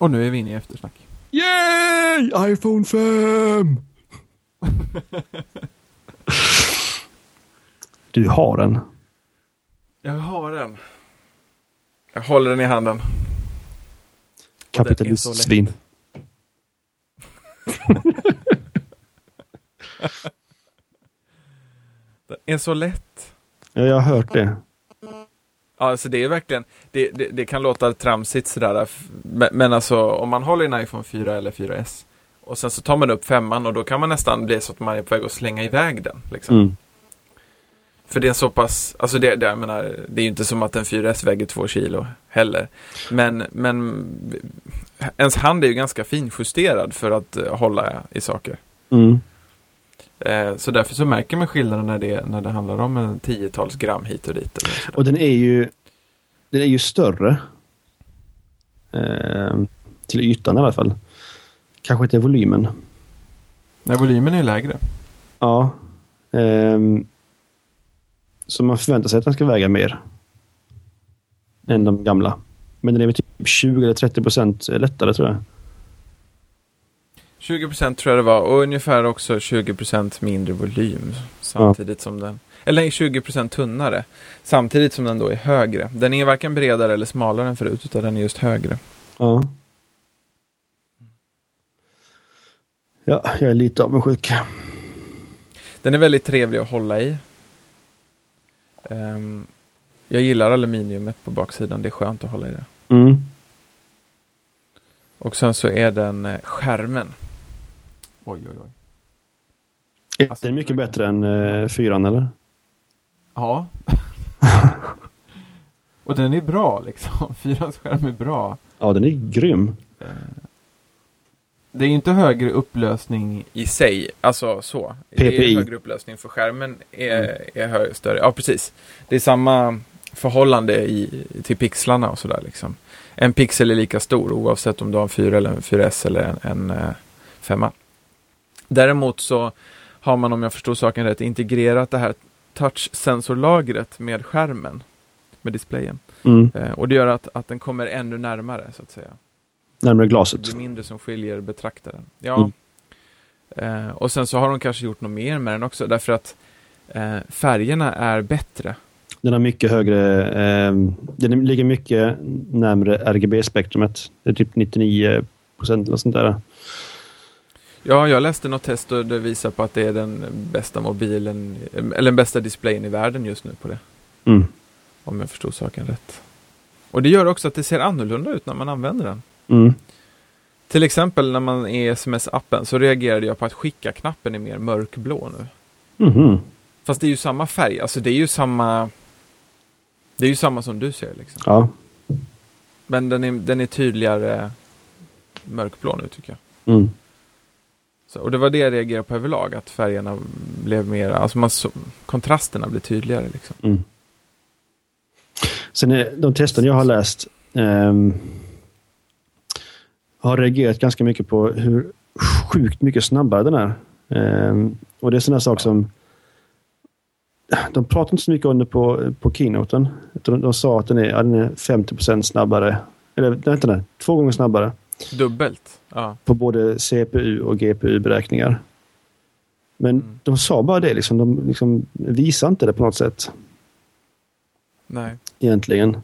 Och nu är vi inne i eftersnack. Yay! iPhone 5! du har den. Jag har den. Jag håller den i handen. Kapitalistsvin. Den är så lätt. Ja, jag har hört det. Ja, alltså det är verkligen, det, det, det kan låta tramsigt sådär, men, men alltså om man håller en iPhone 4 eller 4S och sen så tar man upp femman och då kan man nästan bli så att man är på väg att slänga iväg den. Liksom. Mm. För det är så pass, alltså det, det, jag menar, det är ju inte som att en 4S väger två kilo heller. Men, men ens hand är ju ganska finjusterad för att uh, hålla i saker. Mm. Eh, så därför så märker man skillnaden när det, när det handlar om en tiotals gram hit och dit. Och den är ju, den är ju större. Eh, till ytan i alla fall. Kanske inte volymen. Nej, volymen är lägre. Ja. ehm, så man förväntar sig att den ska väga mer. Än de gamla. Men den är väl typ 20 eller 30 procent lättare tror jag. 20% tror jag det var och ungefär också 20% mindre volym samtidigt som den eller nej, 20% tunnare samtidigt som den då är högre. Den är varken bredare eller smalare än förut utan den är just högre. Ja. Ja, jag är lite avundsjuk. Den är väldigt trevlig att hålla i. Ehm, jag gillar aluminiumet på baksidan, det är skönt att hålla i det. Mm. Och sen så är den eh, skärmen. Oj, oj, oj. Är den mycket bättre än uh, fyran eller? Ja. och den är bra liksom. Fyrans skärm är bra. Ja, den är grym. Det är inte högre upplösning i sig, alltså så. Det PPI. är högre upplösning för skärmen är, är hö- större. Ja, precis. Det är samma förhållande i, till pixlarna och sådär liksom. En pixel är lika stor oavsett om du har en 4 eller en 4S eller en, en eh, femma. Däremot så har man, om jag förstår saken rätt, integrerat det här touch-sensorlagret med skärmen, med displayen. Mm. Eh, och det gör att, att den kommer ännu närmare, så att säga. Närmare Det glaset. blir mindre som skiljer betraktaren. Ja. Mm. Eh, och sen så har de kanske gjort något mer med den också, därför att eh, färgerna är bättre. Den har mycket högre... Eh, den ligger mycket närmare RGB-spektrumet. Det är typ 99 procent eller sånt där. Ja, jag läste något test och det visar på att det är den bästa mobilen, eller den bästa displayen i världen just nu på det. Mm. Om jag förstod saken rätt. Och det gör också att det ser annorlunda ut när man använder den. Mm. Till exempel när man är i sms-appen så reagerade jag på att skicka-knappen är mer mörkblå nu. Mhm. Fast det är ju samma färg, alltså det är ju samma... Det är ju samma som du ser liksom. Ja. Men den är, den är tydligare mörkblå nu tycker jag. Mm. Så, och det var det jag reagerade på överlag, att färgerna blev mer, alltså man så, kontrasterna blev tydligare liksom. Mm. Sen är de testen jag har läst ehm, har reagerat ganska mycket på hur sjukt mycket snabbare den är. Ehm, och det är sådana saker som de pratade inte så mycket om det på, på keynoten. De, de sa att den är, ja, den är 50% snabbare. Eller vänta nu, två gånger snabbare. Dubbelt. Ja. på både CPU och GPU-beräkningar. Men Mm. de sa bara det, liksom. de liksom visar inte det på något sätt Nej. egentligen.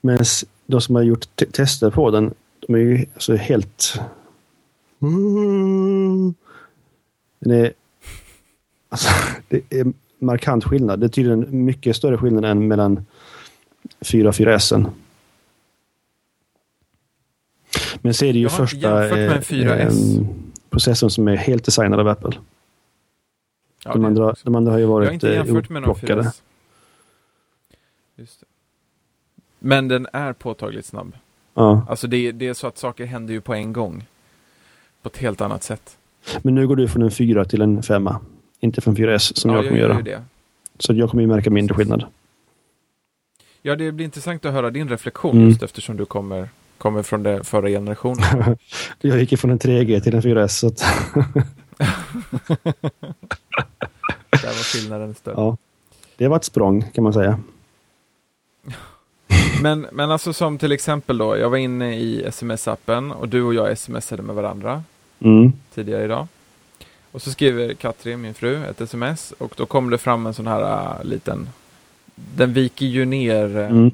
Men de som har gjort te- tester på den, de är ju alltså helt... Den är... Alltså, det är markant skillnad. Det är tydligen mycket större skillnad än mellan 4 och 4S. Men så är det ju Jag första 4S. eh, processorn som är helt designad av Apple. Ja, de, andra, de andra har ju jag varit eh, jämfört med någon upplockade. 4S. Just det. Men den är påtagligt snabb. Ja. Alltså det, är- det är så att saker händer ju på en gång. På ett helt annat sätt. Men nu går du från en 4 till en 5. Inte från 4S som ja, jag kommer gör göra. det. Så jag kommer ju märka mindre skillnad. Ja, det blir intressant att höra din reflektion Mm. just eftersom du kommer, kommer från den förra generationen. Jag gick från en 3G till en 4S. Så att, Där var skillnaden större. ja. Det var ett språng kan man säga. Men, men alltså som till exempel då, jag var inne i sms-appen och du och jag smsade med varandra Mm. tidigare idag. Och så skriver Katrin, min fru, ett sms och då kommer det fram en sån här uh, liten, den viker ju ner uh, Mm.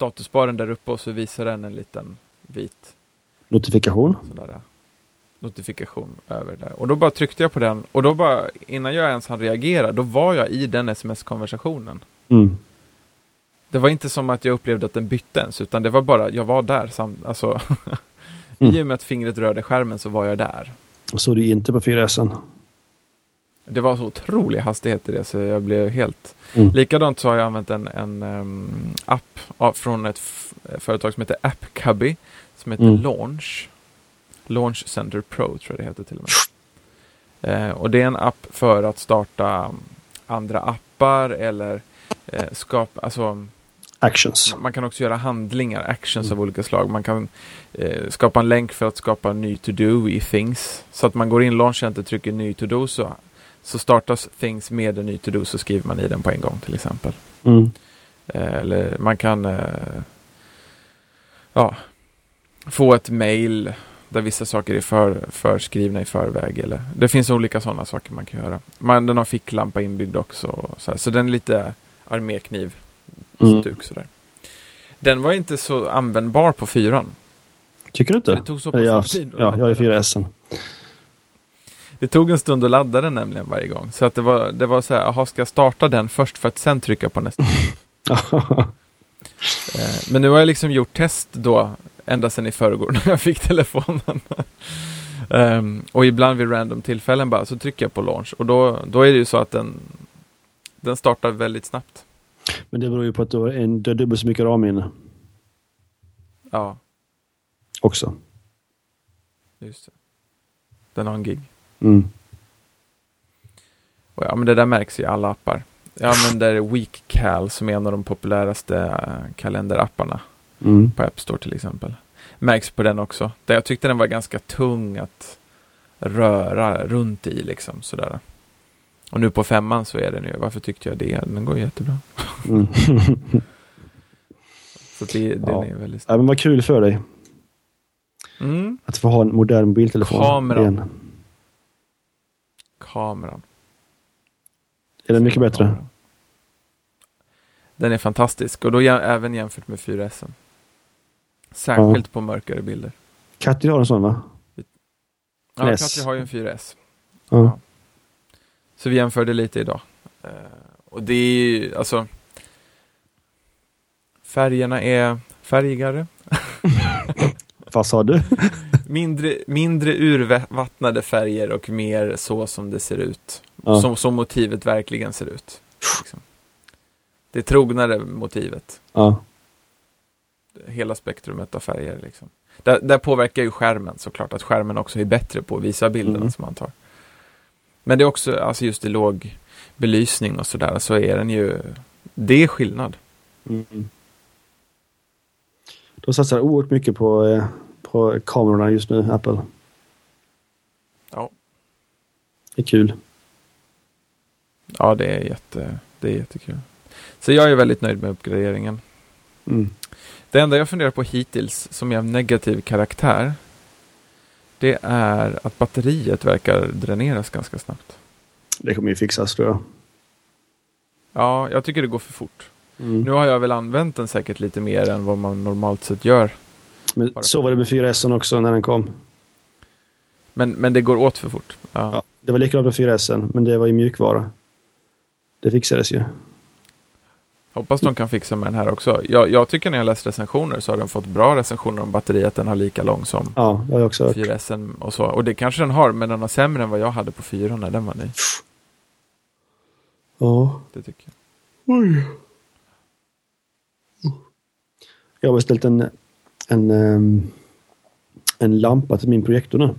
Statusbaren där uppe och så visar den en liten vit Notifikation. sån där, uh, notifikation över där. Och då bara tryckte jag på den och då bara, innan jag ens hann reagera, då var jag i den sms-konversationen. Mm. Det var inte som att jag upplevde att den bytte ens, utan det var bara, jag var där. Sam, alltså, Mm. I och med att fingret rörde skärmen så var jag där. Så du inte på 4S. Det var så otrolig hastighet i det, så jag blev helt... Mm. Likadant så har jag använt en, en ehm, app från ett företag som heter AppCubby, som heter Mm. Launch. Launch Center Pro tror jag det heter till och med. Eh, och det är en app för att starta um, andra appar eller eh, skapa, alltså Actions. Man kan också göra handlingar, actions Mm. av olika slag. Man kan eh, skapa en länk för att skapa en ny to-do i Things. Så att man går in i Launch Center, trycker ny to-do så, så startas Things med en ny to-do så skriver man i den på en gång till exempel. Mm. Eh, eller man kan eh, ja, få ett mail där vissa saker är för, förskrivna i förväg. Eller, det finns olika sådana saker man kan göra. Man, den har ficklampa inbyggd också. Så, så den är lite armékniv Mm. stuk sådär. Den var inte så användbar på fyran. Tycker du inte? Det tog så pass jag, tid. ja, jag är 4S. Det tog en stund att ladda den nämligen varje gång. Så att det var, det var så här, jaha, ska jag starta den först för att sen trycka på nästa? Eh, Men nu har jag liksom gjort test då, ända sedan i förrgår när jag fick telefonen. Ehm, och ibland vid random tillfällen bara så trycker jag på launch och då, då är det ju så att den, den startar väldigt snabbt. Men det beror ju på att du har, en, du har dubbelt så mycket RAM-minne Ja, också. just det. Den har en gig. Mm. Och ja, men det där märks i alla appar. Jag använder WeekCal som är en av de populäraste eh, kalenderapparna Mm. på App Store till exempel. Märks på den också. Där jag tyckte den var ganska tung att röra runt i liksom sådär. Och nu på femman så är den ju, varför tyckte jag det? Den går jättebra. Mm. Så det, den Ja. är väldigt... ja, men vad kul för dig Mm, att få ha en modern mobiltelefon. Kameran. igen. Kameran. Är den mycket bättre? Den är fantastisk och då även jämfört med 4S. Särskilt på mörkare bilder. Katri har en sån va? Ja. Katja har ju en 4S. Ja. Ja. Så vi jämförde lite idag. Eh, och det är ju, alltså Färgerna är färgigare. Vad sa du? Mindre, mindre urvattnade färger och mer så som det ser ut. Ja. Som, som motivet verkligen ser ut. Liksom. Det trognare motivet. Ja. Hela spektrumet av färger. Liksom. Där, där påverkar ju skärmen såklart. Att skärmen också är bättre på att visa bilden Mm. som man tar. Men det är också, alltså just i låg belysning och sådär, så är den ju, det är skillnad. Mm. De satsar oerhört mycket på, eh, på kamerorna just nu, Apple. Ja. Det är kul. Ja, det är, jätte, det är jättekul. Så jag är väldigt nöjd med uppgraderingen. Mm. Det enda jag funderar på hittills som är av negativ karaktär, det är att batteriet verkar dräneras ganska snabbt. Det kommer ju fixas tror jag. Ja, jag tycker det går för fort. Mm. Nu har jag väl använt den säkert lite mer än vad man normalt sett gör. Men så var det med 4S också när den kom. Men, men det går åt för fort. Ja. Ja, det var likadant med 4S, men det var ju mjukvara. Det fixades ju. Hoppas de kan fixa med den här också. Jag, jag tycker när jag läst recensioner så har den fått bra recensioner om batteriet. Den har lika lång som Ja, jag också hört. 4S och så. Och det kanske den har, men den har sämre än vad jag hade på 4 när den var ny. Ja. Det tycker jag. Oj. Jag har beställt en, en, ehm, en lampa till min projektor nu.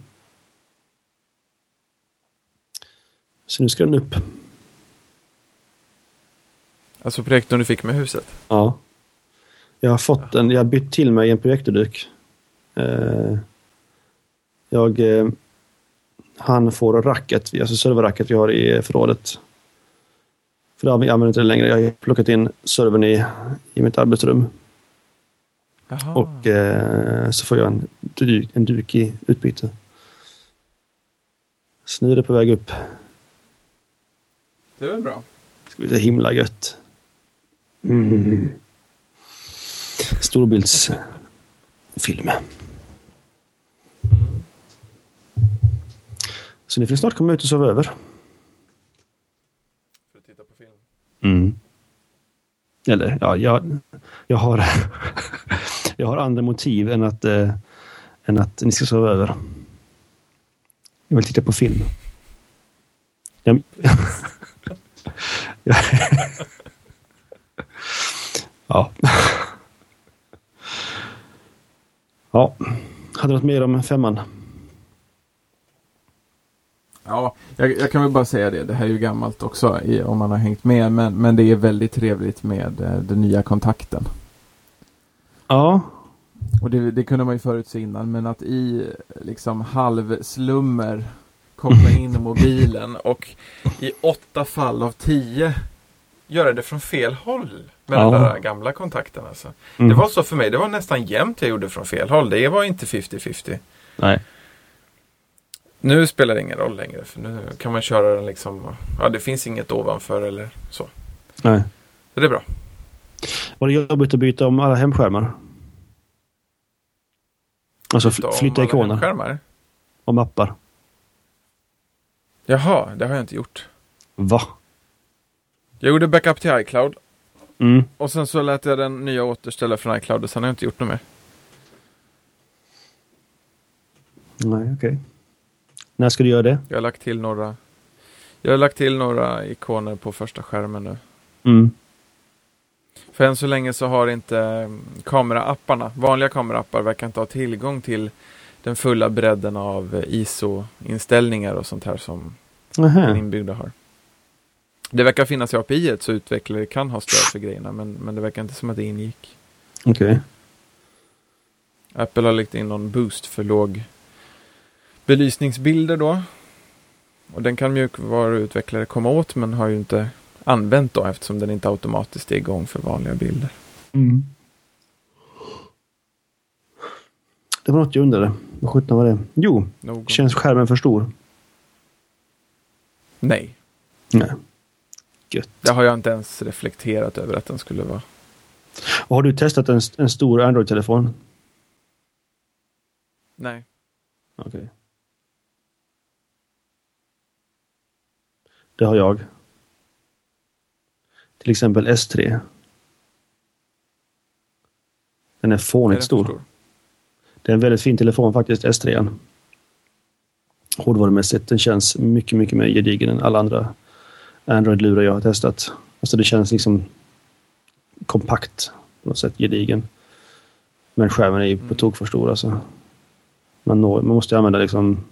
Så nu ska den upp. Alltså projektorn du fick med huset. Ja. Jag har fått en, jag har bytt till mig en projektorduk. Eh, jag, eh, han får racket, alltså serverracket vi har i förrådet. För det använder inte det längre. Jag har plockat in servern i, i mitt arbetsrum. Jaha. Och eh, så får jag en, du- en duk i utbyte. Så nu är det på väg upp. Det är väl bra. Det ska bli så himla gött. Mm. Storbildsfilm. Så ni får snart komma ut och sova över. För att titta på film. Mm. Eller ja, jag, jag, har, jag har andra motiv än att, eh, än att ni ska sova över. Jag vill titta på film. Jag, ja. ja. Ja. Hade du något mer om femman? Ja, jag, jag kan väl bara säga det. Det här är ju gammalt också i, om man har hängt med. Men, men det är väldigt trevligt med eh, den nya kontakten. Ja. Och det, det kunde man ju förutse innan. Men att i liksom halvslummer koppla in mobilen och i åtta fall av tio göra det från fel håll. Med Ja. den där gamla kontakten alltså. Mm. Det var så för mig. Det var nästan jämnt jag gjorde från fel håll. Det var inte 50-50. Nej. Nu spelar det ingen roll längre. För nu kan man köra den liksom. Ja, det finns inget ovanför eller så. Nej. Så det är bra. Var det jobbigt att byta om alla hemskärmar? Alltså flytta alla ikoner skärmar. och mappar. Jaha, det har jag inte gjort. Va? Jag gjorde backup till iCloud. Mm. Och sen så lät jag den nya återställa från iCloud. Och sen har jag inte gjort något mer. Nej, okej. När ska du göra det? Jag har lagt till några. Jag har lagt till några ikoner på första skärmen nu. Mm. För än så länge så har inte kameraapparna, vanliga kameraappar verkar inte ha tillgång till den fulla bredden av ISO-inställningar och sånt här som den Nähä. inbyggda har. Det verkar finnas i API så utvecklare kan ha stöd för grejerna men, men det verkar inte som att det ingick. Okej. Apple har lagt in någon boost för låg belysningsbilder då. Och den kan mjukvaruutvecklare komma åt men har ju inte använt då eftersom den inte automatiskt är igång för vanliga bilder. Mm. Det var något jag undrade. Vad sjutton var det? Jo, Någon... känns skärmen för stor? Nej, Nej. Gött. det har jag inte ens reflekterat över att den skulle vara. Och har du testat en, en stor Android-telefon? Nej. Okej. Det har jag. Till exempel S3. Den är fånigt stor? Det är en väldigt fin telefon faktiskt, S3. Hårdvarumässigt. Den känns mycket, mycket mer gedigen än alla andra Android-lurar jag har testat. Alltså det känns liksom kompakt på något sätt, gedigen. Men skärmen är ju på Mm. tok för stor alltså. Man, når, man måste använda liksom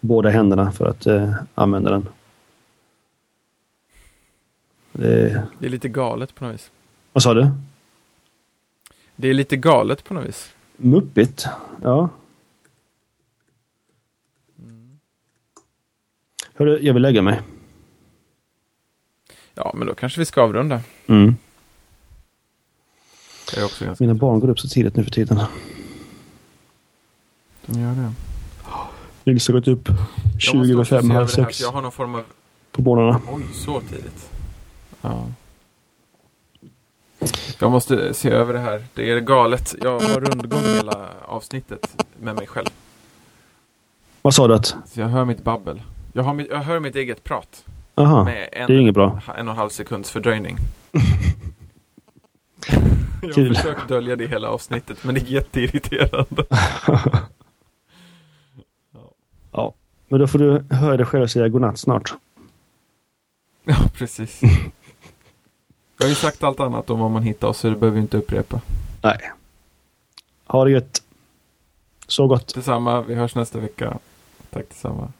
båda händerna för att eh, använda den. Det, Det är lite galet på något vis. vad sa du? Det är lite galet på något vis. Muppigt? Ja. Hörru, jag vill lägga mig. Ja, men då kanske vi ska avrunda. Mm. Det är också ganska... Mina barn går upp så tidigt nu för tiden. De gör det. Nils har gått upp Jag 20 måste över också 5, se halv över det här, 6 för Jag har någon form av... på morgnarna. Oj, så tidigt. Ja. Jag måste se över det här. Det är galet. Jag har rundgång hela avsnittet med mig själv. Vad sa du att? Så jag hör mitt babbel. Jag, mitt, jag hör mitt eget prat. Aha, Med en, det är inget bra. en och en halv sekunds fördröjning. jag har försökt dölja det hela avsnittet, men det är jätteirriterande. Ja, men då får du höra dig själv säga godnatt snart. Ja, precis. Jag har ju sagt allt annat om vad man hittar oss, så det behöver vi inte upprepa. Nej. Ha det gött. Så gott. Detsamma, vi hörs nästa vecka. Tack detsamma.